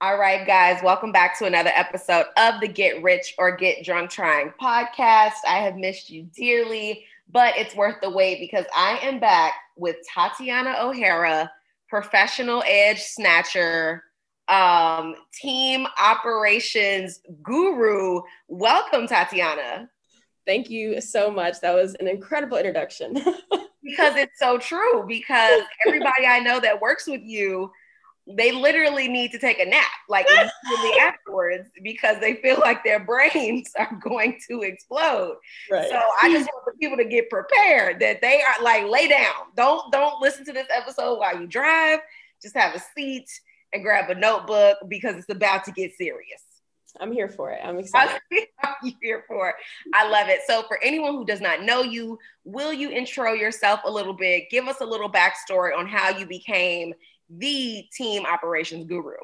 All right, guys, welcome back to another episode of the Get Rich or Get Drunk Trying podcast. I have missed you dearly, but it's worth the wait because I am back with Tatiana O'Hara, professional edge snatcher, um, team operations guru. Welcome, Tatiana. Thank you so much. That was an incredible introduction. because it's so true, because everybody I know that works with you they literally need to take a nap, like immediately afterwards, because they feel like their brains are going to explode. Right. So I just want the people to get prepared that they are like lay down. Don't don't listen to this episode while you drive. Just have a seat and grab a notebook because it's about to get serious. I'm here for it. I'm excited. I'm here for it. I love it. So, for anyone who does not know you, will you intro yourself a little bit? Give us a little backstory on how you became the team operations guru.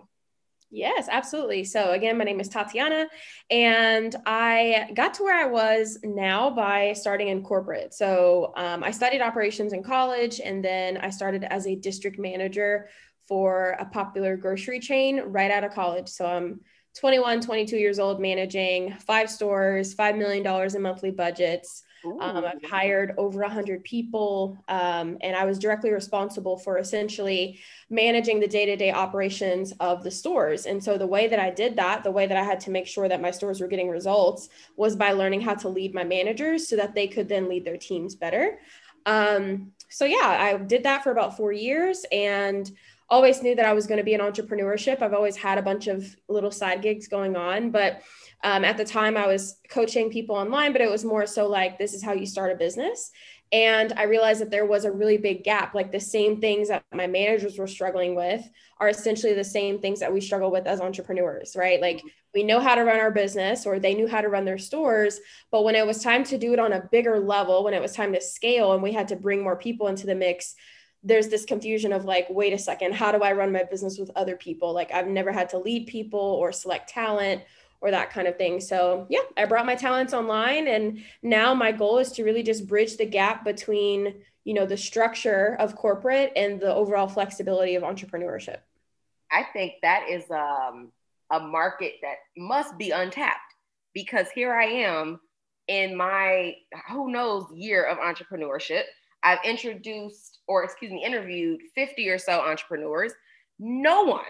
Yes, absolutely. So, again, my name is Tatiana, and I got to where I was now by starting in corporate. So, um, I studied operations in college, and then I started as a district manager for a popular grocery chain right out of college. So, I'm 21, 22 years old, managing five stores, $5 million in monthly budgets. Um, I've hired over 100 people, um, and I was directly responsible for essentially managing the day to day operations of the stores. And so, the way that I did that, the way that I had to make sure that my stores were getting results, was by learning how to lead my managers so that they could then lead their teams better. Um, so, yeah, I did that for about four years and always knew that I was going to be in entrepreneurship. I've always had a bunch of little side gigs going on, but um, at the time, I was coaching people online, but it was more so like, this is how you start a business. And I realized that there was a really big gap. Like the same things that my managers were struggling with are essentially the same things that we struggle with as entrepreneurs, right? Like we know how to run our business or they knew how to run their stores. But when it was time to do it on a bigger level, when it was time to scale and we had to bring more people into the mix, there's this confusion of like, wait a second, how do I run my business with other people? Like I've never had to lead people or select talent or that kind of thing. So, yeah, I brought my talents online and now my goal is to really just bridge the gap between, you know, the structure of corporate and the overall flexibility of entrepreneurship. I think that is um, a market that must be untapped because here I am in my who knows year of entrepreneurship. I've introduced or excuse me, interviewed 50 or so entrepreneurs. No one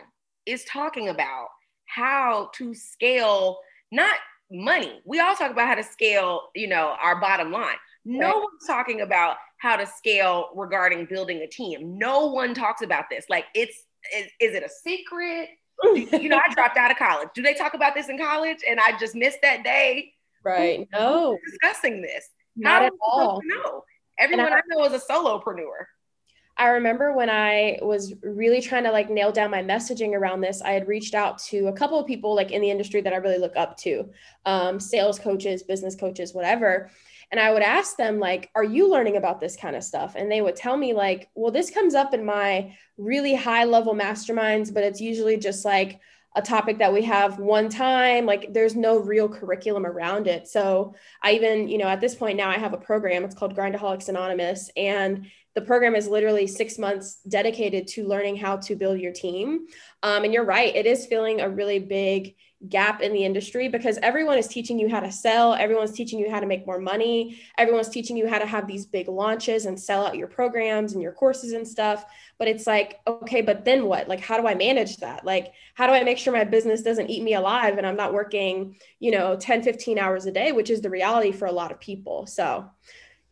is talking about how to scale not money. We all talk about how to scale, you know, our bottom line. No right. one's talking about how to scale regarding building a team. No one talks about this. Like it's is, is it a secret? you know, I dropped out of college. Do they talk about this in college? And I just missed that day. Right. No. Discussing this. Not how at all. No. Everyone I, I know is a solopreneur. I remember when I was really trying to like nail down my messaging around this, I had reached out to a couple of people like in the industry that I really look up to, um, sales coaches, business coaches, whatever. And I would ask them like, "Are you learning about this kind of stuff?" And they would tell me like, "Well, this comes up in my really high level masterminds, but it's usually just like." A topic that we have one time like there's no real curriculum around it so i even you know at this point now i have a program it's called grindaholics anonymous and the program is literally six months dedicated to learning how to build your team. Um, and you're right, it is filling a really big gap in the industry because everyone is teaching you how to sell, everyone's teaching you how to make more money, everyone's teaching you how to have these big launches and sell out your programs and your courses and stuff. But it's like, okay, but then what? Like, how do I manage that? Like, how do I make sure my business doesn't eat me alive and I'm not working, you know, 10, 15 hours a day, which is the reality for a lot of people. So,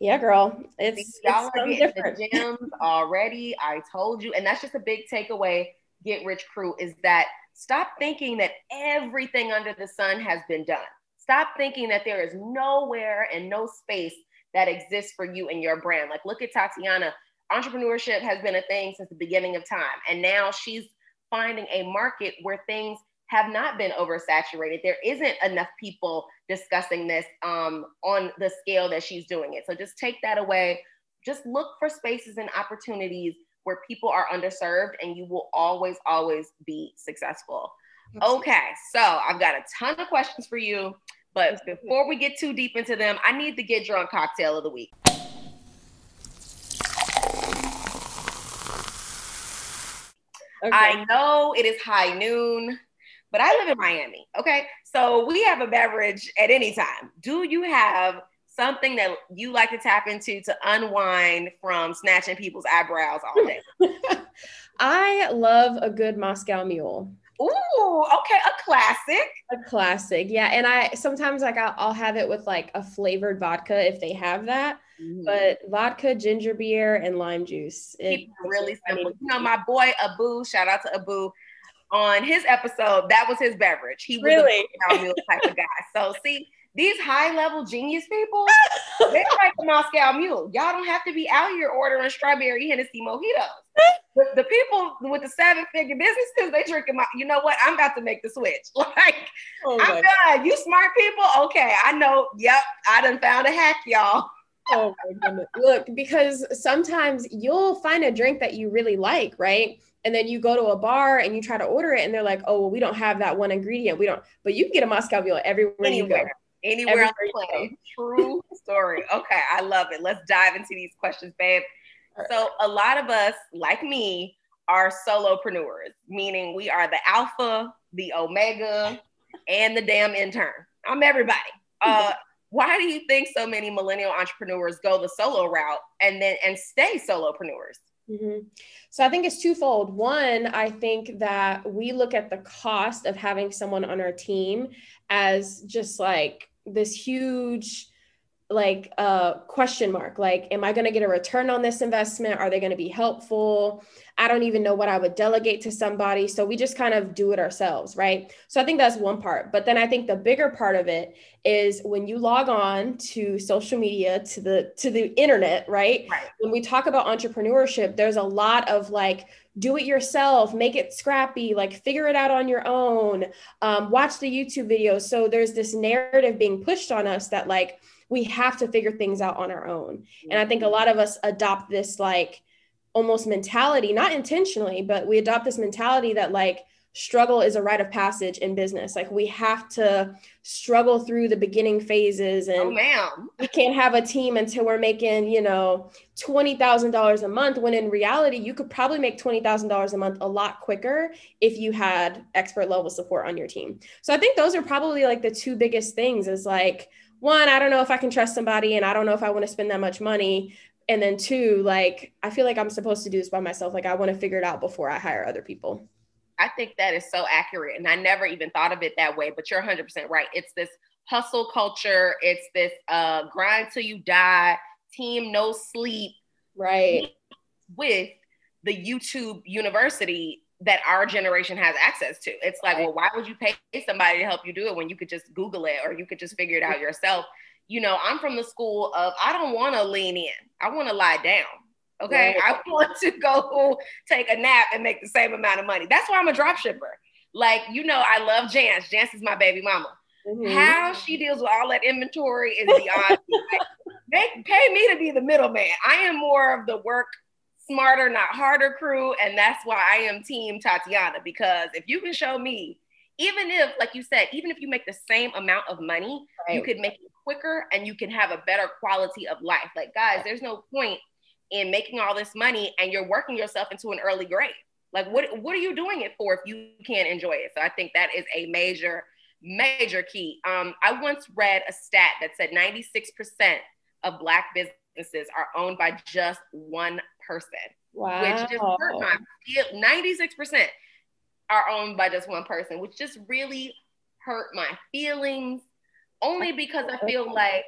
yeah, girl. It's, y'all it's different. the gems already. I told you. And that's just a big takeaway, Get Rich Crew, is that stop thinking that everything under the sun has been done. Stop thinking that there is nowhere and no space that exists for you and your brand. Like, look at Tatiana. Entrepreneurship has been a thing since the beginning of time. And now she's finding a market where things have not been oversaturated. There isn't enough people discussing this um, on the scale that she's doing it. So just take that away. Just look for spaces and opportunities where people are underserved, and you will always, always be successful. Okay, so I've got a ton of questions for you. But before we get too deep into them, I need to get drunk cocktail of the week. Okay. I know it is high noon. but I live in Miami. Okay. So we have a beverage at any time. Do you have something that you like to tap into to unwind from snatching people's eyebrows all day? I love a good Moscow mule. Ooh, okay, a classic. A classic, yeah. And I sometimes like I'll, I'll have it with like a flavored vodka if they have that. Mm-hmm. But vodka, ginger beer, and lime juice. It really simple. You know, my boy Abu, shout out to Abu. On his episode, that was his beverage. He was really? a mule type of guy. So see, these high level genius people, they like the Moscow Mule. Y'all don't have to be out here ordering strawberry Hennessy mojitos. the, the people with the seven figure businesses, they drinking my. You know what? I'm about to make the switch. Like oh I'm done. You smart people, okay? I know. Yep, I done found a hack, y'all. oh my goodness. Look, because sometimes you'll find a drink that you really like, right? and then you go to a bar and you try to order it and they're like oh well we don't have that one ingredient we don't but you can get a moscow mule everywhere anywhere. you go Anywhere on the planet. True story. Okay, I love it. Let's dive into these questions, babe. So, a lot of us, like me, are solopreneurs, meaning we are the alpha, the omega, and the damn intern. I'm everybody. Uh, why do you think so many millennial entrepreneurs go the solo route and then and stay solopreneurs? Mm-hmm. So I think it's twofold. One, I think that we look at the cost of having someone on our team as just like this huge like uh question mark like am i going to get a return on this investment? Are they going to be helpful? I don't even know what i would delegate to somebody. So we just kind of do it ourselves right? So i think that's one part. But then i think the bigger part of it is when you log on to social media to the to the internet right, right. when we talk about entrepreneurship there's a lot of like do it yourself, make it scrappy, like figure it out on your own, um, watch the YouTube videos. So there's this narrative being pushed on us that like we have to figure things out on our own. And I think a lot of us adopt this like almost mentality, not intentionally, but we adopt this mentality that like struggle is a rite of passage in business. Like we have to struggle through the beginning phases and oh, ma'am. we can't have a team until we're making, you know, $20,000 a month when in reality you could probably make $20,000 a month a lot quicker if you had expert level support on your team. So I think those are probably like the two biggest things is like one, I don't know if I can trust somebody and I don't know if I want to spend that much money. And then two, like I feel like I'm supposed to do this by myself. Like I want to figure it out before I hire other people. I think that is so accurate. And I never even thought of it that way, but you're 100% right. It's this hustle culture, it's this uh, grind till you die, team no sleep. Right. With the YouTube university that our generation has access to. It's like, well, why would you pay somebody to help you do it when you could just Google it or you could just figure it out yourself? You know, I'm from the school of I don't want to lean in. I want to lie down. Okay. Right. I want to go take a nap and make the same amount of money. That's why I'm a drop shipper. Like, you know, I love Jance. Jance is my baby mama. Mm-hmm. How she deals with all that inventory is beyond Make, pay me to be the middleman. I am more of the work smarter, not harder crew. And that's why I am team Tatiana, because if you can show me, even if, like you said, even if you make the same amount of money, right. you could make it quicker and you can have a better quality of life. Like, guys, there's no point in making all this money and you're working yourself into an early grave. Like what what are you doing it for if you can't enjoy it? So I think that is a major major key. Um, I once read a stat that said 96% of black businesses are owned by just one person. Wow. Which just hurt my 96% are owned by just one person, which just really hurt my feelings only because I feel like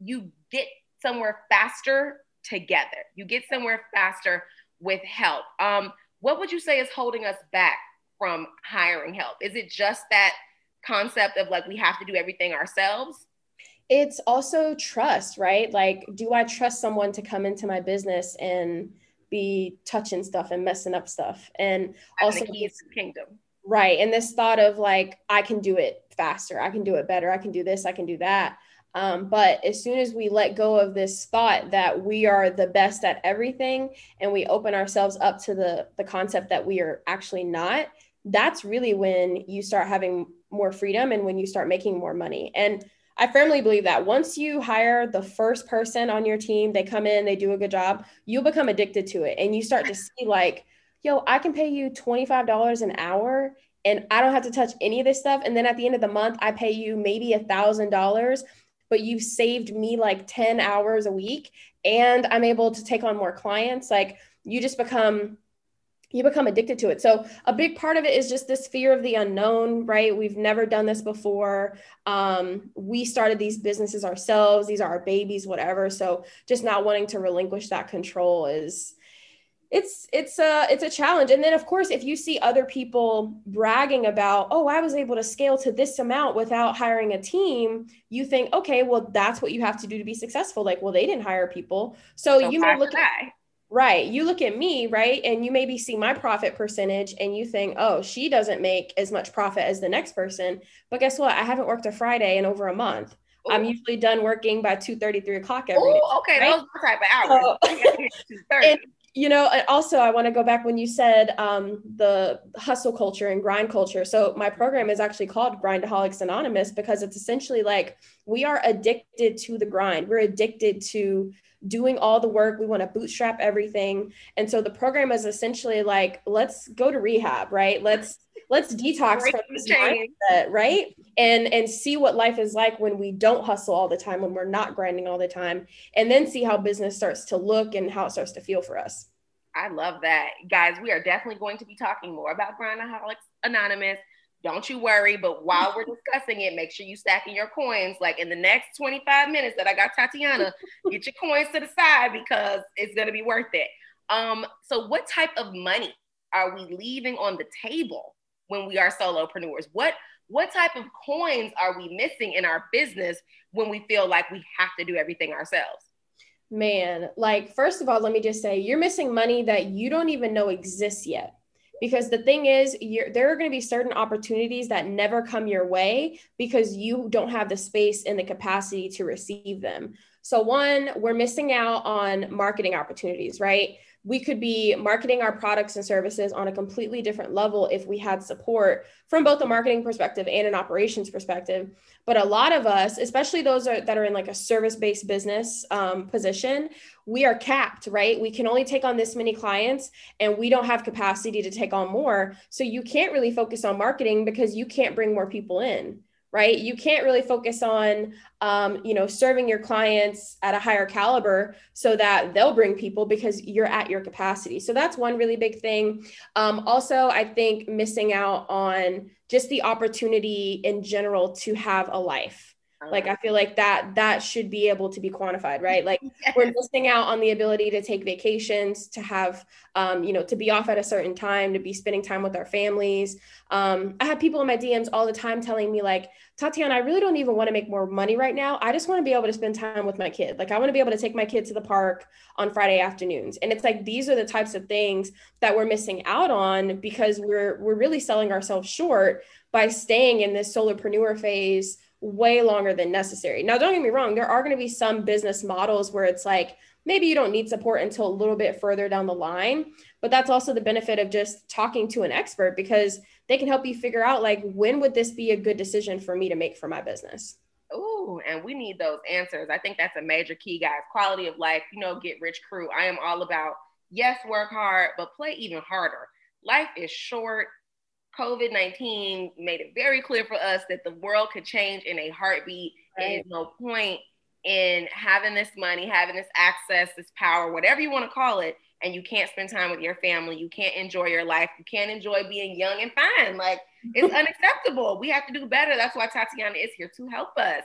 you get somewhere faster together. You get somewhere faster with help. Um, what would you say is holding us back from hiring help? Is it just that concept of like we have to do everything ourselves? It's also trust, right? Like, do I trust someone to come into my business and be touching stuff and messing up stuff? And also, the keys to kingdom. Right. And this thought of like, I can do it faster, I can do it better, I can do this, I can do that. Um, but as soon as we let go of this thought that we are the best at everything and we open ourselves up to the, the concept that we are actually not, that's really when you start having more freedom and when you start making more money. And I firmly believe that once you hire the first person on your team, they come in, they do a good job, you'll become addicted to it. And you start to see, like, yo, I can pay you $25 an hour and I don't have to touch any of this stuff. And then at the end of the month, I pay you maybe a thousand dollars, but you've saved me like 10 hours a week and I'm able to take on more clients. Like you just become you become addicted to it. So a big part of it is just this fear of the unknown, right? We've never done this before. Um, we started these businesses ourselves. These are our babies, whatever. So just not wanting to relinquish that control is it's it's a it's a challenge and then of course if you see other people bragging about oh i was able to scale to this amount without hiring a team you think okay well that's what you have to do to be successful like well they didn't hire people so, so you may look at right you look at me right and you maybe see my profit percentage and you think oh she doesn't make as much profit as the next person but guess what i haven't worked a friday in over a month Ooh. I'm usually done working by 2 33 o'clock every Ooh, day, Okay, right? those type of hours. So, and, you know also i want to go back when you said um, the hustle culture and grind culture so my program is actually called grindaholics anonymous because it's essentially like we are addicted to the grind we're addicted to doing all the work. We want to bootstrap everything. And so the program is essentially like let's go to rehab right? Let's let's detox from this mindset right? And and see what life is like when we don't hustle all the time when we're not grinding all the time and then see how business starts to look and how it starts to feel for us. I love that. Guys we are definitely going to be talking more about grindaholics anonymous don't you worry but while we're discussing it make sure you stacking your coins like in the next 25 minutes that i got tatiana get your coins to the side because it's going to be worth it um so what type of money are we leaving on the table when we are solopreneurs what what type of coins are we missing in our business when we feel like we have to do everything ourselves? Man, like, first of all, let me just say you're missing money that you don't even know exists yet. Because the thing is, there are going to be certain opportunities that never come your way because you don't have the space and the capacity to receive them. So, one, we're missing out on marketing opportunities, right? We could be marketing our products and services on a completely different level if we had support from both a marketing perspective and an operations perspective. But a lot of us especially those are, that are in like a service-based business um, position we are capped right? We can only take on this many clients and we don't have capacity to take on more. So you can't really focus on marketing because you can't bring more people in right? You can't really focus on um, you know serving your clients at a higher caliber so that they'll bring people because you're at your capacity. So that's one really big thing. Um, also i think missing out on just the opportunity in general to have a life like i feel like that that should be able to be quantified right? Like yes. we're missing out on the ability to take vacations to have um, you know to be off at a certain time to be spending time with our families. Um, i have people in my dms all the time telling me like tatiana i really don't even want to make more money right now. I just want to be able to spend time with my kid. Like i want to be able to take my kid to the park on friday afternoons. And it's like these are the types of things that we're missing out on because we're we're really selling ourselves short by staying in this solopreneur phase way longer than necessary. Now, don't get me wrong, there are going to be some business models where it's like maybe you don't need support until a little bit further down the line, but that's also the benefit of just talking to an expert because they can help you figure out like when would this be a good decision for me to make for my business. Ooh, and we need those answers. I think that's a major key, guys. Quality of life, you know, get rich crew. I am all about yes, work hard, but play even harder. Life is short COVID 19 made it very clear for us that the world could change in a heartbeat. Right. There is no point in having this money, having this access, this power, whatever you want to call it, and you can't spend time with your family. You can't enjoy your life. You can't enjoy being young and fine. Like it's unacceptable. We have to do better. That's why Tatiana is here to help us.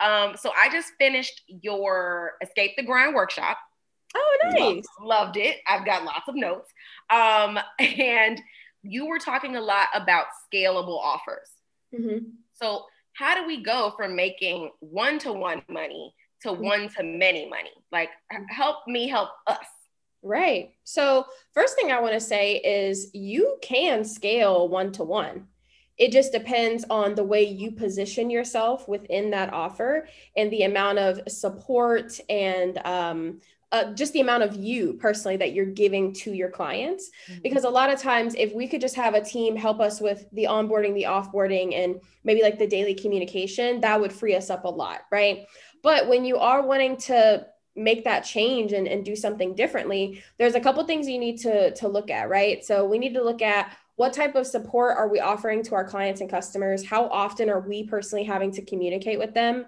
Um, so I just finished your Escape the Grind workshop. Oh, nice. Loved, loved it. I've got lots of notes. Um, and you were talking a lot about scalable offers. Mm-hmm. So, how do we go from making one to one money to mm-hmm. one to many money? Like, help me help us. Right. So, first thing I want to say is you can scale one to one. It just depends on the way you position yourself within that offer and the amount of support and um, uh, just the amount of you personally that you're giving to your clients mm-hmm. because a lot of times if we could just have a team help us with the onboarding the offboarding and maybe like the daily communication that would free us up a lot right but when you are wanting to make that change and, and do something differently there's a couple things you need to to look at right so we need to look at what type of support are we offering to our clients and customers? How often are we personally having to communicate with them?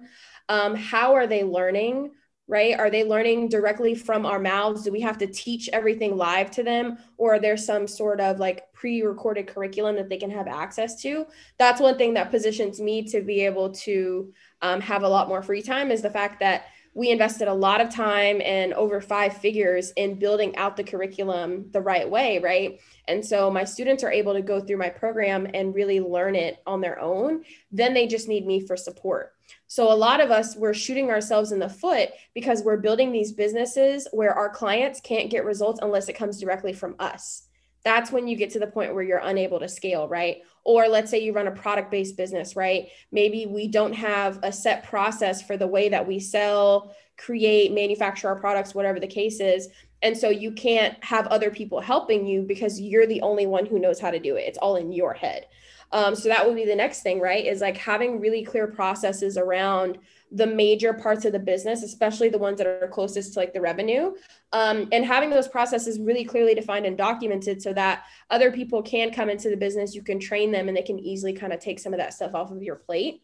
Um, how are they learning? Right? Are they learning directly from our mouths? Do we have to teach everything live to them? Or are there some sort of like pre recorded curriculum that they can have access to? That's one thing that positions me to be able to um, have a lot more free time is the fact that we invested a lot of time and over five figures in building out the curriculum the right way, right? And so my students are able to go through my program and really learn it on their own. Then they just need me for support. So a lot of us we're shooting ourselves in the foot because we're building these businesses where our clients can't get results unless it comes directly from us that's when you get to the point where you're unable to scale, right? Or let's say you run a product based business, right? Maybe we don't have a set process for the way that we sell, create, manufacture our products, whatever the case is. And so you can't have other people helping you because you're the only one who knows how to do it. It's all in your head. Um, so that would be the next thing, right? Is like having really clear processes around the major parts of the business, especially the ones that are closest to like the revenue, um, and having those processes really clearly defined and documented so that other people can come into the business, you can train them, and they can easily kind of take some of that stuff off of your plate.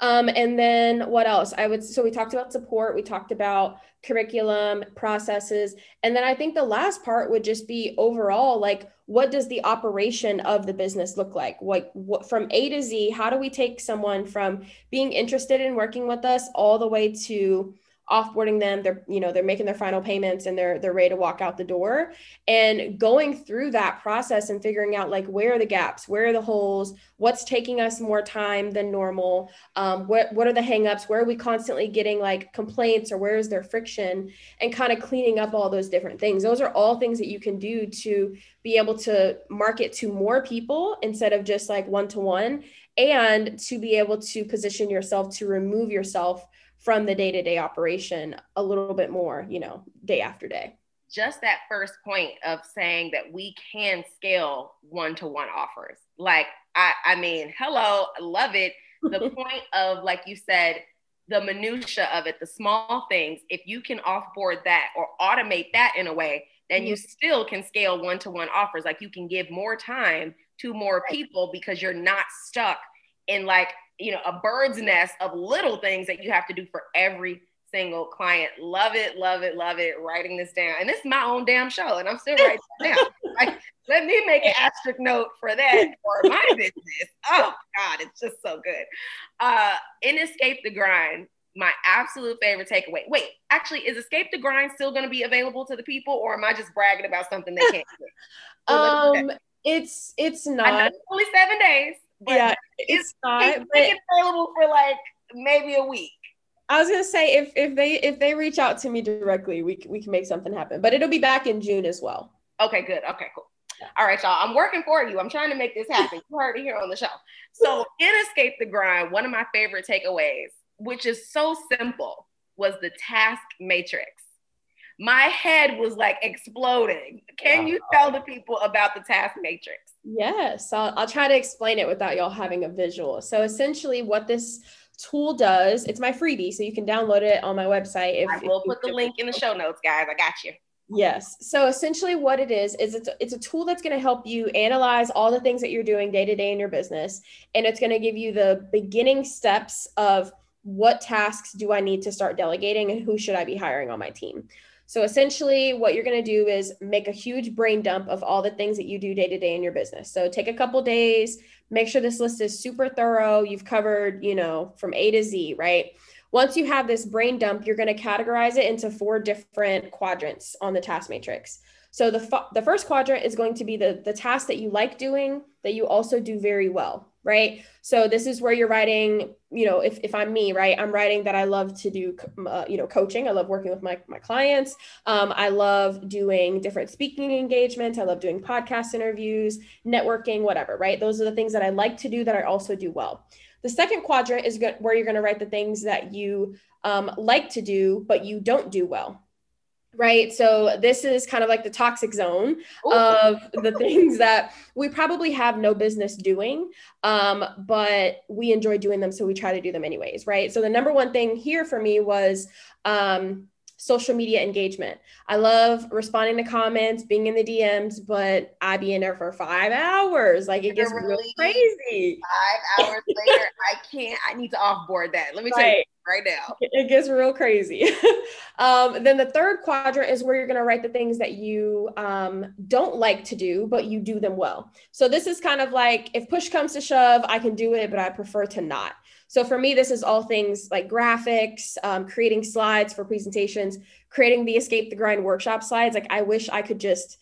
Um, and then what else? I would so we talked about support, we talked about curriculum, processes, and then I think the last part would just be overall like what does the operation of the business look like? What what from A to Z, how do we take someone from being interested in working with us all the way to offboarding them. They're you know they're making their final payments and they're they're ready to walk out the door. And going through that process and figuring out like where are the gaps? Where are the holes? What's taking us more time than normal? Um, what, what are the hangups? Where are we constantly getting like complaints or where is there friction? And kind of cleaning up all those different things. Those are all things that you can do to be able to market to more people instead of just like one to one. And to be able to position yourself to remove yourself from the day-to-day operation a little bit more you know day after day. Just that first point of saying that we can scale one-to-one offers. Like i i mean hello I love it. The point of like you said the minutia of it the small things if you can offboard that or automate that in a way then mm-hmm. you still can scale one-to-one offers. Like you can give more time to more people because you're not stuck in like you know, a bird's nest of little things that you have to do for every single client. Love it, love it, love it. Writing this down. And this is my own damn show, and I'm still writing it down. Like, let me make an asterisk note for that for my business. Oh God, it's just so good. Uh in Escape the Grind, my absolute favorite takeaway. Wait, actually, is Escape the Grind still going to be available to the people, or am I just bragging about something they can't do? um, it's it's not. only seven days yeah, it's, not. It's but available for like maybe a week. I was gonna say if if they if they reach out to me directly, we we can make something happen. But it'll be back in June as well. Okay, good. Okay, cool. All right, y'all. I'm working for you. I'm trying to make this happen. You heard it here on the show. So in Escape the Grind, one of my favorite takeaways, which is so simple, was the task matrix. My head was like exploding. Can you tell the people about the task matrix? Yes, I'll, I'll try to explain it without y'all having a visual. So essentially, what this tool does, it's my freebie, so you can download it on my website. If, I will put the link in the show notes, guys. I got you. Yes. So essentially, what it is is it's it's a tool that's going to help you analyze all the things that you're doing day to day in your business, and it's going to give you the beginning steps of what tasks do I need to start delegating and who should I be hiring on my team. So essentially, what you're going to do is make a huge brain dump of all the things that you do day to day in your business. So take a couple days, make sure this list is super thorough. You've covered, you know, from A to Z, right? Once you have this brain dump, you're going to categorize it into four different quadrants on the task matrix. So the, the first quadrant is going to be the, the task that you like doing that you also do very well right? So this is where you're writing you know if, if i'm me right? I'm writing that i love to do uh, you know coaching. I love working with my, my clients. Um, i love doing different speaking engagements. I love doing podcast interviews networking whatever right? Those are the things that i like to do that i also do well. The second quadrant is where you're going to write the things that you um, like to do but you don't do well right? So this is kind of like the toxic zone Ooh. of the things that we probably have no business doing, um, but we enjoy doing them, so we try to do them anyways, right? So the number one thing here for me was um, social media engagement. I love responding to comments, being in the DMs, but I be in there for five hours. Like it gets really crazy. Five hours later, I can't. I need to offboard that. Let me right. tell you right now. It gets real crazy. um, then the third quadrant is where you're going to write the things that you um, don't like to do, but you do them well. So this is kind of like if push comes to shove, I can do it, but I prefer to not. So for me, this is all things like graphics, um, creating slides for presentations, creating the escape the grind workshop slides. Like I wish I could just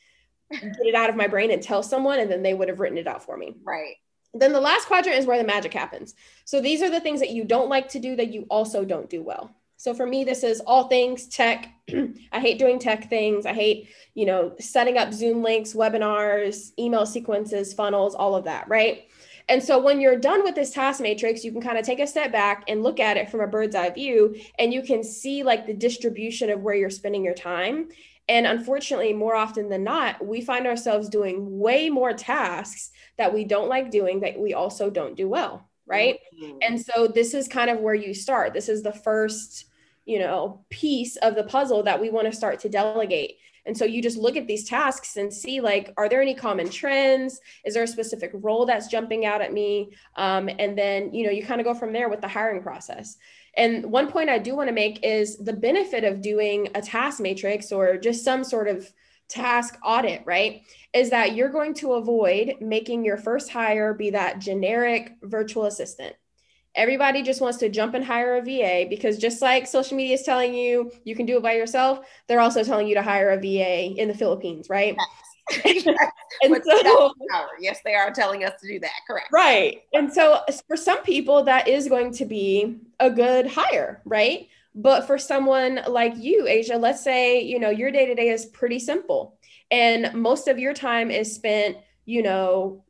get it out of my brain and tell someone, and then they would have written it out for me. Right. Then the last quadrant is where the magic happens. So these are the things that you don't like to do that you also don't do well. So for me, this is all things tech. I hate doing tech things. I hate, you know, setting up Zoom links, webinars, email sequences, funnels, all of that, right? And so when you're done with this task matrix, you can kind of take a step back and look at it from a bird's eye view, and you can see like the distribution of where you're spending your time. And unfortunately, more often than not, we find ourselves doing way more tasks that we don't like doing that we also don't do well. Right. Mm-hmm. And so this is kind of where you start. This is the first, you know, piece of the puzzle that we want to start to delegate. And so you just look at these tasks and see like, are there any common trends? Is there a specific role that's jumping out at me? Um, and then, you know, you kind of go from there with the hiring process. And one point I do want to make is the benefit of doing a task matrix or just some sort of task audit, right? Is that you're going to avoid making your first hire be that generic virtual assistant Everybody just wants to jump and hire a VA because just like social media is telling you you can do it by yourself, they're also telling you to hire a VA in the Philippines, right? Yes. and so, yes, they are telling us to do that. Correct. Right. And so for some people, that is going to be a good hire, right? But for someone like you, Asia, let's say, you know, your day to day is pretty simple and most of your time is spent, you know,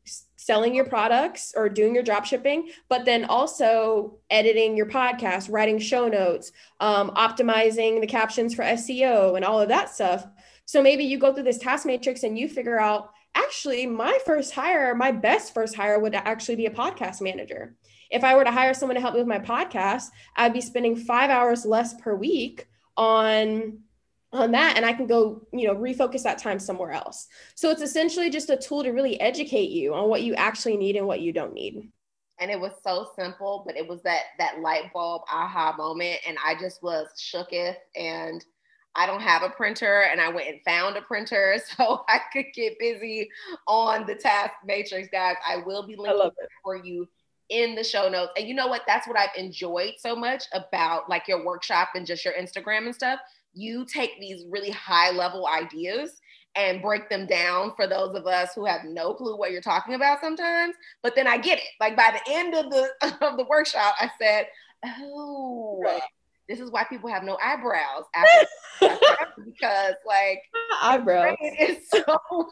selling your products or doing your drop shipping, but then also editing your podcast, writing show notes, um, optimizing the captions for SEO and all of that stuff. So maybe you go through this task matrix and you figure out actually, my first hire, my best first hire would actually be a podcast manager. If I were to hire someone to help me with my podcast, I'd be spending five hours less per week on on that and I can go, you know, refocus that time somewhere else. So it's essentially just a tool to really educate you on what you actually need and what you don't need. And it was so simple, but it was that that light bulb aha moment and I just was shooketh and I don't have a printer and I went and found a printer so I could get busy on the task matrix guys. I will be linking for you in the show notes. And you know what? That's what I've enjoyed so much about like your workshop and just your Instagram and stuff you take these really high level ideas and break them down for those of us who have no clue what you're talking about sometimes but then i get it. Like by the end of the of the workshop i said oh right. this is why people have no eyebrows after because like eyebrows. is so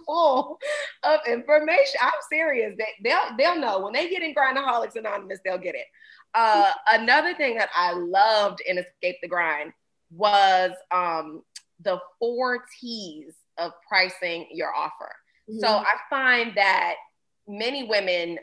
full of information. I'm serious. They, they'll they'll know. When they get in grindaholics anonymous they'll get it. Uh, another thing that i loved in escape the grind was um, the four T's of pricing your offer. Mm-hmm. So I find that many women,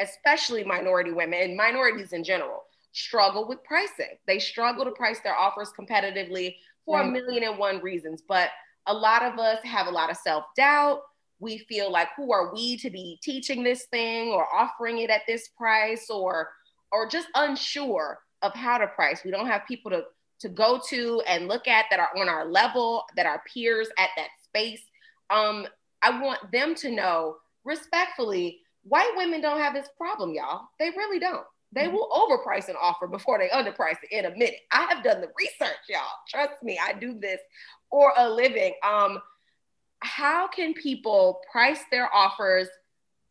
especially minority women and minorities in general, struggle with pricing. They struggle to price their offers competitively for right. a million and one reasons. But a lot of us have a lot of self doubt. We feel like, who are we to be teaching this thing or offering it at this price or or just unsure of how to price. We don't have people to to go to and look at that are on our level, that are peers at that space. Um, I want them to know respectfully, white women don't have this problem, y'all. They really don't. They mm-hmm. will overprice an offer before they underprice it in a minute. I have done the research, y'all. Trust me, I do this for a living. Um, how can people price their offers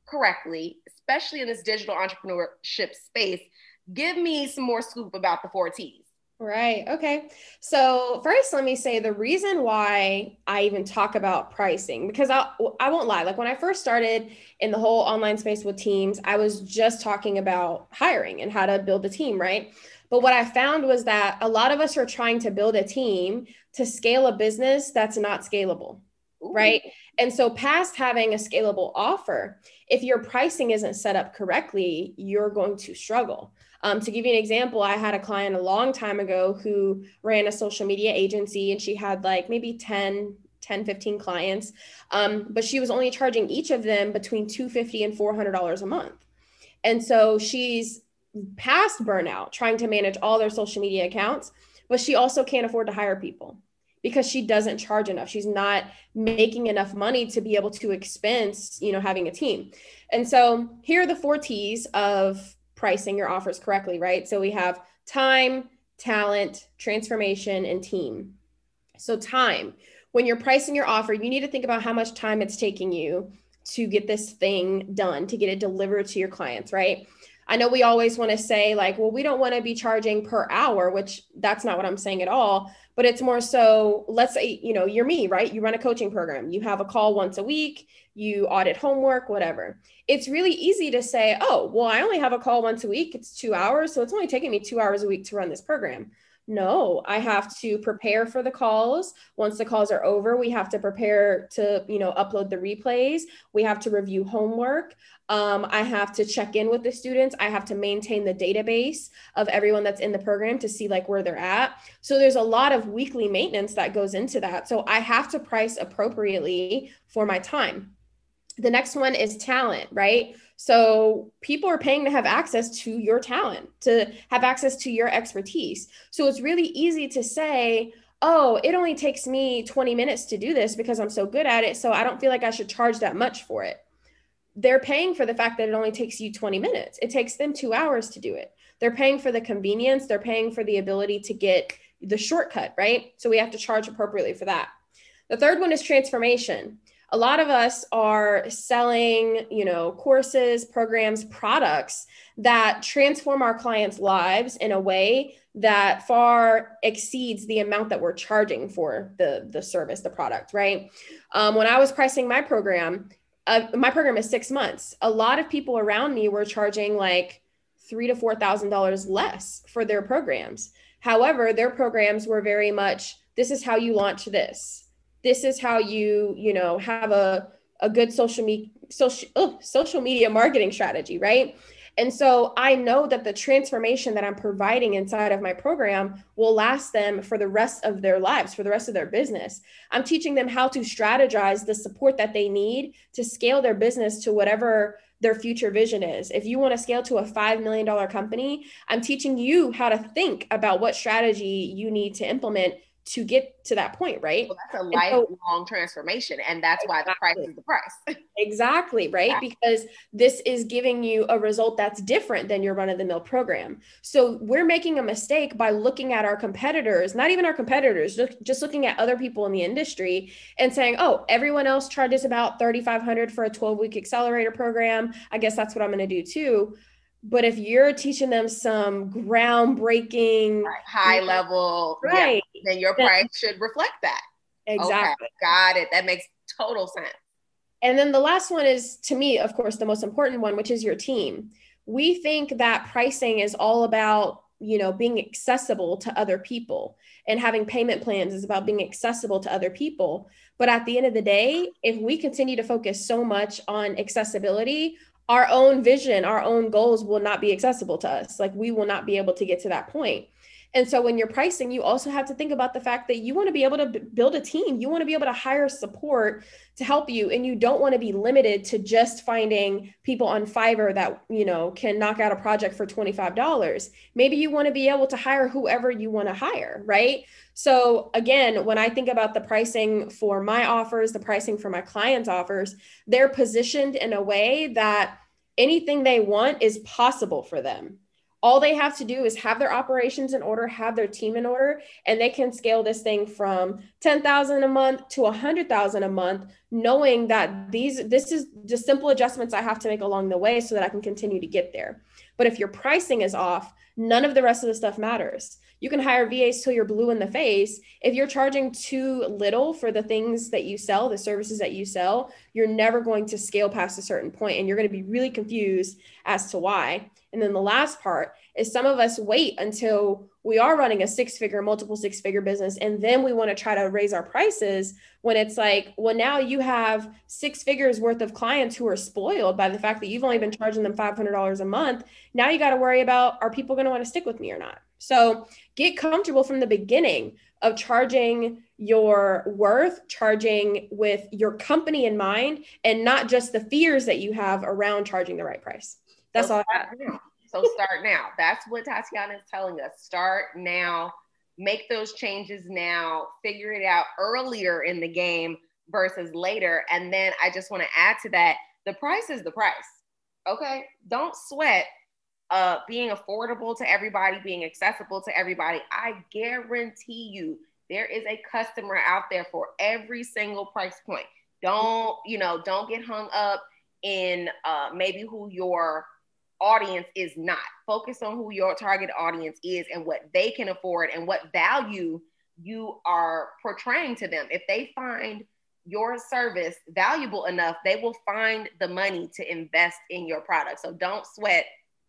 correctly, especially in this digital entrepreneurship space? Give me some more scoop about the four T's. Right. Okay. So first, let me say the reason why I even talk about pricing because I I won't lie. Like when I first started in the whole online space with teams, I was just talking about hiring and how to build a team, right? But what I found was that a lot of us are trying to build a team to scale a business that's not scalable. Ooh. right? And so, past having a scalable offer, if your pricing isn't set up correctly, you're going to struggle. Um, to give you an example, I had a client a long time ago who ran a social media agency and she had like maybe 10, 10, 15 clients, um, but she was only charging each of them between 250 and $400 a month. And so she's past burnout trying to manage all their social media accounts, but she also can't afford to hire people because she doesn't charge enough. She's not making enough money to be able to expense, you know, having a team. And so here are the four T's of pricing your offers correctly, right? So we have time, talent, transformation, and team. So time, when you're pricing your offer, you need to think about how much time it's taking you to get this thing done, to get it delivered to your clients, right? I know we always want to say, like, well, we don't want to be charging per hour, which that's not what I'm saying at all. But it's more so, let's say, you know, you're me, right? You run a coaching program, you have a call once a week, you audit homework, whatever. It's really easy to say, oh, well, I only have a call once a week. It's two hours. So it's only taking me two hours a week to run this program. No, I have to prepare for the calls. Once the calls are over, we have to prepare to, you know, upload the replays. We have to review homework. Um, I have to check in with the students. I have to maintain the database of everyone that's in the program to see like where they're at. So there's a lot of weekly maintenance that goes into that. So I have to price appropriately for my time. The next one is talent, right? So people are paying to have access to your talent, to have access to your expertise. So it's really easy to say, oh, it only takes me 20 minutes to do this because I'm so good at it. So I don't feel like I should charge that much for it. They're paying for the fact that it only takes you 20 minutes. It takes them two hours to do it. They're paying for the convenience, they're paying for the ability to get the shortcut, right? So we have to charge appropriately for that. The third one is transformation a lot of us are selling you know courses programs products that transform our clients lives in a way that far exceeds the amount that we're charging for the the service the product right? Um, when i was pricing my program uh, my program is six months. A lot of people around me were charging like three to four thousand dollars less for their programs. However their programs were very much this is how you launch this this is how you you know have a a good social media social social media marketing strategy right and so I know that the transformation that I'm providing inside of my program will last them for the rest of their lives, for the rest of their business. I'm teaching them how to strategize the support that they need to scale their business to whatever their future vision is. If you want to scale to a $5 million company, I'm teaching you how to think about what strategy you need to implement to get to that point, right? Well, that's a lifelong so, transformation. And that's exactly. why the price is the price. exactly, right? Yeah. Because this is giving you a result that's different than your run of the mill program. So we're making a mistake by looking at our competitors, not even our competitors, just looking at other people in the industry and saying, oh, everyone else charges about 3,500 for a 12 week accelerator program. I guess that's what I'm going to do too but if you're teaching them some groundbreaking right. high level right yeah, then your price should reflect that. Exactly. Okay, got it. That makes total sense. And then the last one is to me of course the most important one which is your team. We think that pricing is all about you know being accessible to other people and having payment plans is about being accessible to other people. But at the end of the day if we continue to focus so much on accessibility our own vision, our own goals will not be accessible to us. Like we will not be able to get to that point. And so when you're pricing, you also have to think about the fact that you want to be able to b- build a team. You want to be able to hire support to help you and you don't want to be limited to just finding people on Fiverr that, you know, can knock out a project for $25. Maybe you want to be able to hire whoever you want to hire, right? So again, when I think about the pricing for my offers, the pricing for my clients' offers, they're positioned in a way that anything they want is possible for them all they have to do is have their operations in order have their team in order and they can scale this thing from 10,000 a month to 100,000 a month knowing that these this is just simple adjustments I have to make along the way so that I can continue to get there. But if your pricing is off none of the rest of the stuff matters. You can hire VAs till you're blue in the face. If you're charging too little for the things that you sell the services that you sell you're never going to scale past a certain point and you're going to be really confused as to why and then the last part is some of us wait until we are running a six figure, multiple six figure business, and then we want to try to raise our prices when it's like, well, now you have six figures worth of clients who are spoiled by the fact that you've only been charging them $500 a month. Now you got to worry about are people going to want to stick with me or not? So get comfortable from the beginning of charging your worth, charging with your company in mind, and not just the fears that you have around charging the right price. That's all I have. So start now. That's what Tatiana is telling us. Start now. Make those changes now. Figure it out earlier in the game versus later. And then I just want to add to that the price is the price. Okay. Don't sweat uh, being affordable to everybody, being accessible to everybody. I guarantee you there is a customer out there for every single price point. Don't, you know, don't get hung up in uh, maybe who your audience is not. Focus on who your target audience is and what they can afford and what value you are portraying to them. If they find your service valuable enough, they will find the money to invest in your product. So don't sweat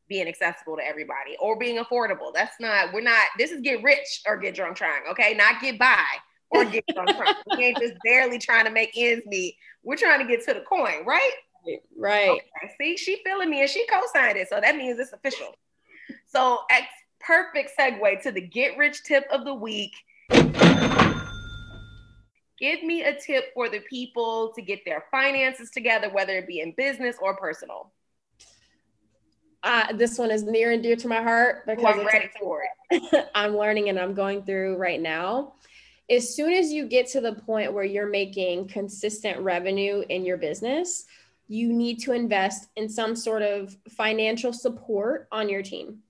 being accessible to everybody or being affordable. That's not, we're not, this is get rich or get drunk trying, okay? Not get by or get drunk trying. We ain't just barely trying to make ends meet. We're trying to get to the coin, right? Right. Okay. See, she feeling me and she co-signed it. So that means it's official. So ex- perfect segue to the get rich tip of the week. Give me a tip for the people to get their finances together, whether it be in business or personal. Uh, this one is near and dear to my heart because I'm ready for it. I'm learning and I'm going through right now. As soon as you get to the point where you're making consistent revenue in your business, you need to invest in some sort of financial support on your team.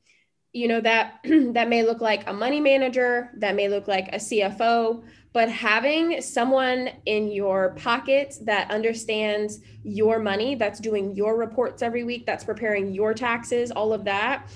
You know that that may look like a money manager that may look like a cfo but having someone in your pocket that understands your money that's doing your reports every week that's preparing your taxes all of that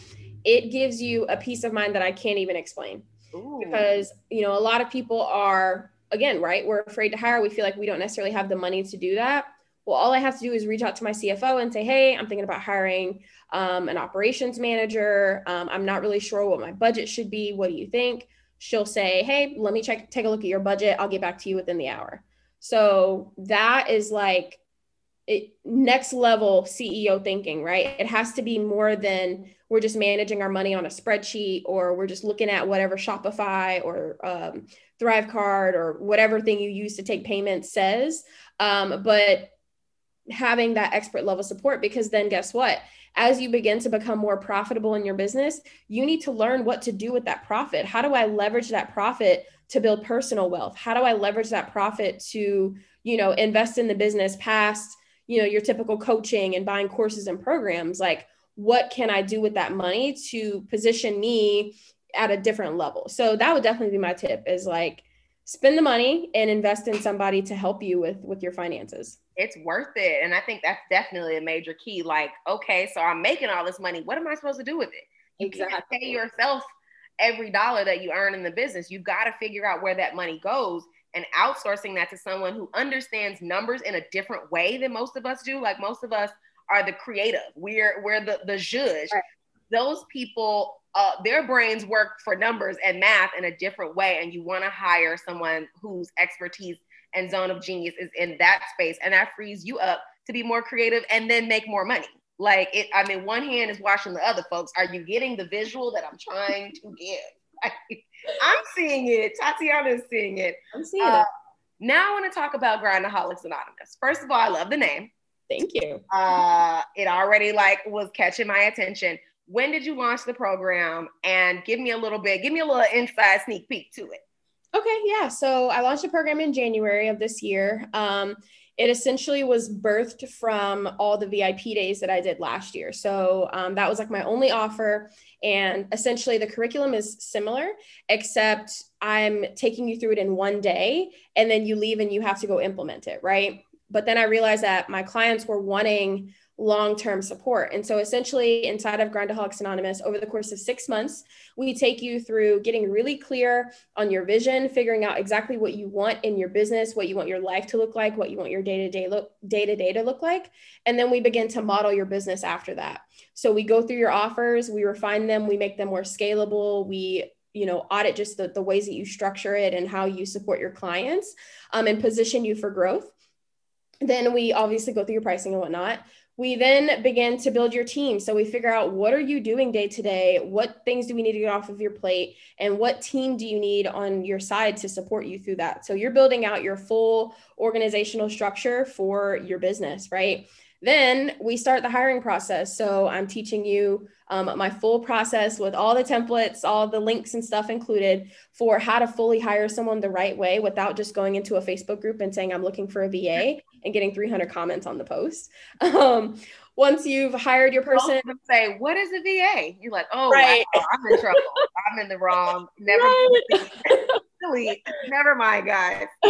it gives you a peace of mind that i can't even explain. Ooh. because you know a lot of people are again right we're afraid to hire. We feel like we don't necessarily have the money to do that well, all I have to do is reach out to my CFO and say, hey, I'm thinking about hiring um, an operations manager. Um, I'm not really sure what my budget should be. What do you think? She'll say, hey, let me check, take a look at your budget. I'll get back to you within the hour. So that is like it, next level CEO thinking, right? It has to be more than we're just managing our money on a spreadsheet or we're just looking at whatever Shopify or um, Thrivecart or whatever thing you use to take payments says. Um, but having that expert level support because then guess what? As you begin to become more profitable in your business, you need to learn what to do with that profit. How do I leverage that profit to build personal wealth? How do I leverage that profit to, you know, invest in the business past, you know, your typical coaching and buying courses and programs? Like, what can I do with that money to position me at a different level? So that would definitely be my tip is like spend the money and invest in somebody to help you with with your finances. It's worth it. And i think that's definitely a major key. Like okay so i'm making all this money. What am i supposed to do with it? You exactly. can't pay yourself every dollar that you earn in the business. You've got to figure out where that money goes and outsourcing that to someone who understands numbers in a different way than most of us do. Like most of us are the creative. We're we're the the judge right. Those people uh, their brains work for numbers and math in a different way, and you want to hire someone whose expertise and zone of genius is in that space, and that frees you up to be more creative and then make more money. Like it, I mean, one hand is washing the other, folks. Are you getting the visual that I'm trying to give? I'm seeing it. Tatiana is seeing it. I'm seeing uh, it. Now I want to talk about Grindaholics Anonymous. First of all, I love the name. Thank you. Uh, it already like was catching my attention when did you launch the program? And give me a little bit, give me a little inside sneak peek to it. Okay, yeah. So I launched a program in January of this year. Um, it essentially was birthed from all the VIP days that I did last year. So um, that was like my only offer. And essentially, the curriculum is similar, except I'm taking you through it in one day, and then you leave and you have to go implement it, right? But then I realized that my clients were wanting long term support. And so, essentially, inside of Grindaholics Anonymous, over the course of six months, we take you through getting really clear on your vision, figuring out exactly what you want in your business, what you want your life to look like, what you want your day to day look day to day to look like, and then we begin to model your business after that. So we go through your offers, we refine them, we make them more scalable, we you know audit just the, the ways that you structure it and how you support your clients um, and position you for growth then we obviously go through your pricing and whatnot we then begin to build your team. So we figure out what are you doing day to day? What things do we need to get off of your plate? And what team do you need on your side to support you through that? So you're building out your full organizational structure for your business right then we start the hiring process. So I'm teaching you um, my full process with all the templates, all the links and stuff included for how to fully hire someone the right way without just going into a Facebook group and saying, I'm looking for a VA and getting 300 comments on the post. Um, once you've hired your person, say, What is a VA? You're like, Oh, right. wow, I'm in trouble. I'm in the wrong. Never. Right. Never mind, guys.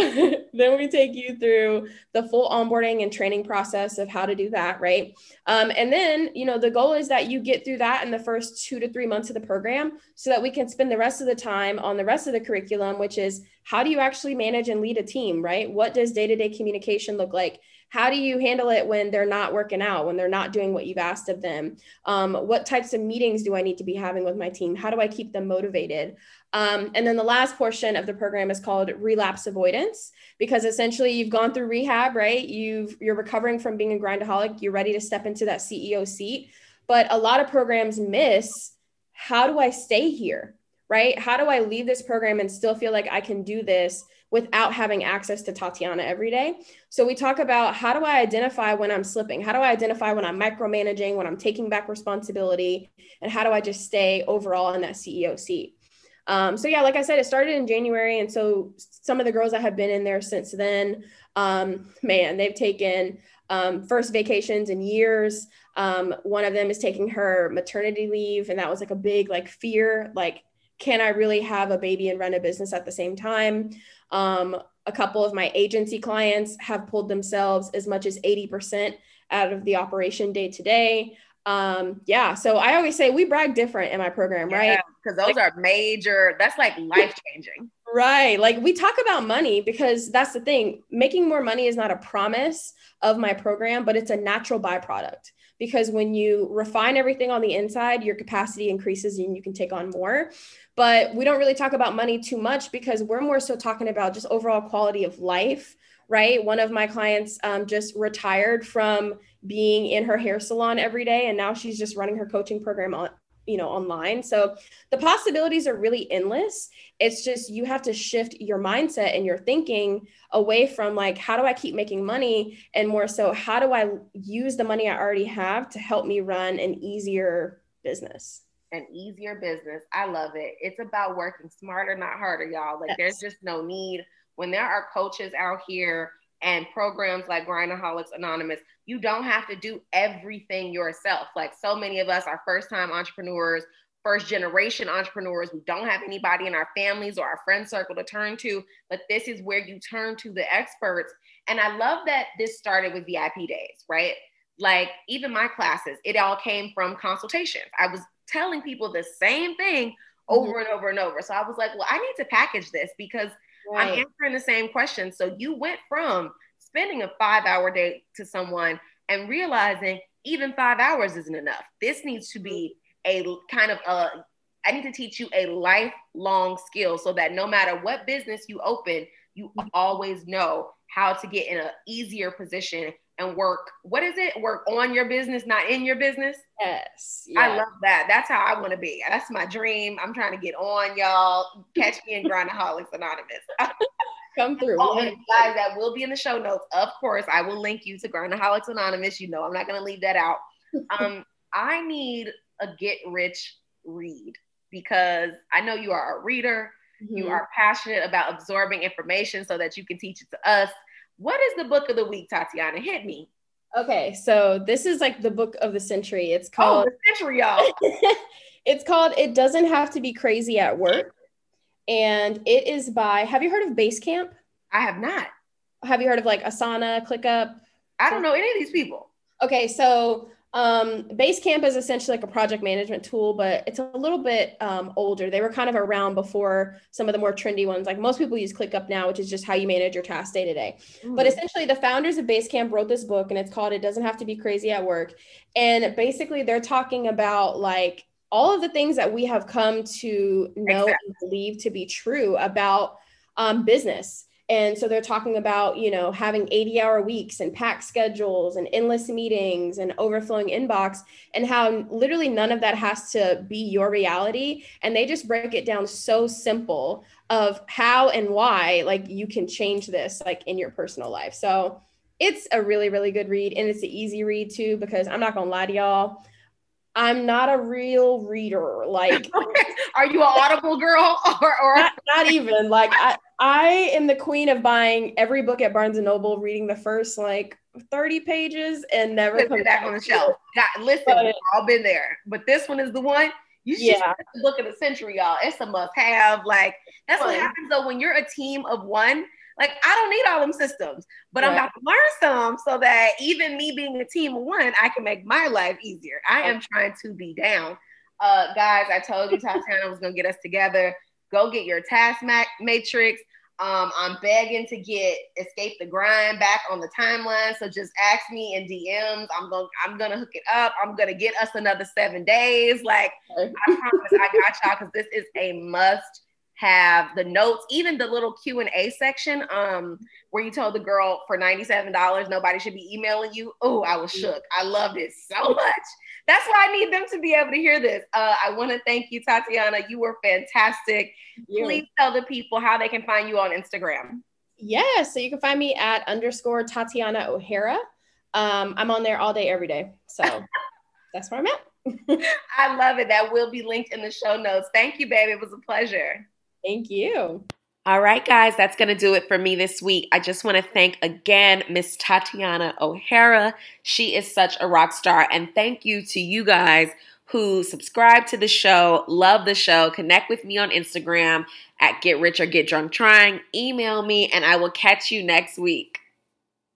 then we take you through the full onboarding and training process of how to do that, right? Um, and then, you know, the goal is that you get through that in the first two to three months of the program so that we can spend the rest of the time on the rest of the curriculum, which is how do you actually manage and lead a team, right? What does day to day communication look like? How do you handle it when they're not working out, when they're not doing what you've asked of them? Um, what types of meetings do I need to be having with my team? How do I keep them motivated? Um, and then the last portion of the program is called relapse avoidance because essentially you've gone through rehab, right? You've you're recovering from being a grindaholic. You're ready to step into that CEO seat, but a lot of programs miss how do I stay here, right? How do I leave this program and still feel like I can do this without having access to Tatiana every day? So we talk about how do I identify when I'm slipping? How do I identify when I'm micromanaging, when I'm taking back responsibility, and how do I just stay overall in that CEO seat? Um, so yeah, like I said, it started in January, and so some of the girls that have been in there since then, um, man, they've taken um, first vacations in years. Um, one of them is taking her maternity leave, and that was like a big like fear, like can I really have a baby and run a business at the same time? Um, a couple of my agency clients have pulled themselves as much as 80% out of the operation day to day um yeah so i always say we brag different in my program yeah, right because those like, are major that's like life changing right like we talk about money because that's the thing making more money is not a promise of my program but it's a natural byproduct because when you refine everything on the inside your capacity increases and you can take on more. But we don't really talk about money too much because we're more so talking about just overall quality of life right? One of my clients um, just retired from being in her hair salon every day and now she's just running her coaching program on you know online. So the possibilities are really endless. It's just you have to shift your mindset and your thinking away from like how do i keep making money? And more so how do i use the money i already have to help me run an easier business? An easier business. I love it. It's about working smarter not harder y'all. Like yes. there's just no need. When there are coaches out here and programs like Grindaholics Anonymous, you don't have to do everything yourself. Like so many of us are first time entrepreneurs, first generation entrepreneurs. We don't have anybody in our families or our friend circle to turn to, but this is where you turn to the experts. And I love that this started with VIP days, right? Like even my classes, it all came from consultations. I was telling people the same thing over mm-hmm. and over and over. So I was like, well, I need to package this because Right. I'm answering the same question. So you went from spending a five hour day to someone and realizing even five hours isn't enough. This needs to be a kind of a, I need to teach you a lifelong skill so that no matter what business you open, you mm-hmm. always know how to get in an easier position and work. What is it? Work on your business, not in your business. Yes. Yeah. I love that. That's how I want to be. That's my dream. I'm trying to get on, y'all. Catch me in Grindaholics Anonymous. Come through. Oh, guys, that will be in the show notes. Of course, I will link you to Grindaholics Anonymous. You know, I'm not going to leave that out. Um, I need a get rich read because I know you are a reader. Mm-hmm. You are passionate about absorbing information so that you can teach it to us. What is the book of the week, Tatiana? Hit me. Okay, so this is like the book of the century. It's oh, called oh, the century, y'all. it's called It Doesn't Have to Be Crazy at Work. And it is by, have you heard of Basecamp? I have not. Have you heard of like Asana, ClickUp? I don't know any of these people. Okay, so um, Basecamp is essentially like a project management tool, but it's a little bit um, older. They were kind of around before some of the more trendy ones. Like most people use ClickUp now, which is just how you manage your tasks day to day. But essentially, the founders of Basecamp wrote this book, and it's called "It Doesn't Have to Be Crazy at Work." And basically, they're talking about like all of the things that we have come to know exactly. and believe to be true about um, business. And so they're talking about, you know, having 80 hour weeks and packed schedules and endless meetings and overflowing inbox, and how literally none of that has to be your reality. And they just break it down so simple of how and why, like, you can change this, like, in your personal life. So it's a really, really good read. And it's an easy read too, because I'm not going to lie to y'all. I'm not a real reader. Like, are you an Audible girl or, or? Not, not even like I, I am the queen of buying every book at Barnes and Noble, reading the first like 30 pages and never put coming back on the shelf. God, listen, but, we've all been there, but this one is the one. You should yeah. the book of the century, y'all. It's a must have. Like, that's what happens though when you're a team of one like I don't need all them systems, but right. I'm about to learn some so that even me being a team of one, I can make my life easier. I am trying to be down. Uh, guys, I told you Tatiana was gonna get us together. Go get your task matrix. Um, I'm begging to get escape the grind back on the timeline. So just ask me in DMs. I'm going I'm gonna hook it up. I'm gonna get us another seven days. Like I promise I got y'all because this is a must have the notes, even the little Q and A section, um, where you told the girl for ninety seven dollars nobody should be emailing you. Oh, I was shook. I loved it so much. That's why I need them to be able to hear this. Uh, I want to thank you, Tatiana. You were fantastic. Please tell the people how they can find you on Instagram. Yes, so you can find me at underscore Tatiana O'Hara. Um, I'm on there all day, every day. So that's where I'm at. I love it. That will be linked in the show notes. Thank you, baby. It was a pleasure. Thank you. All right, guys, that's going to do it for me this week. I just want to thank again Miss Tatiana O'Hara. She is such a rock star. And thank you to you guys who subscribe to the show, love the show, connect with me on Instagram at Get Rich or Get Drunk Trying. Email me, and I will catch you next week.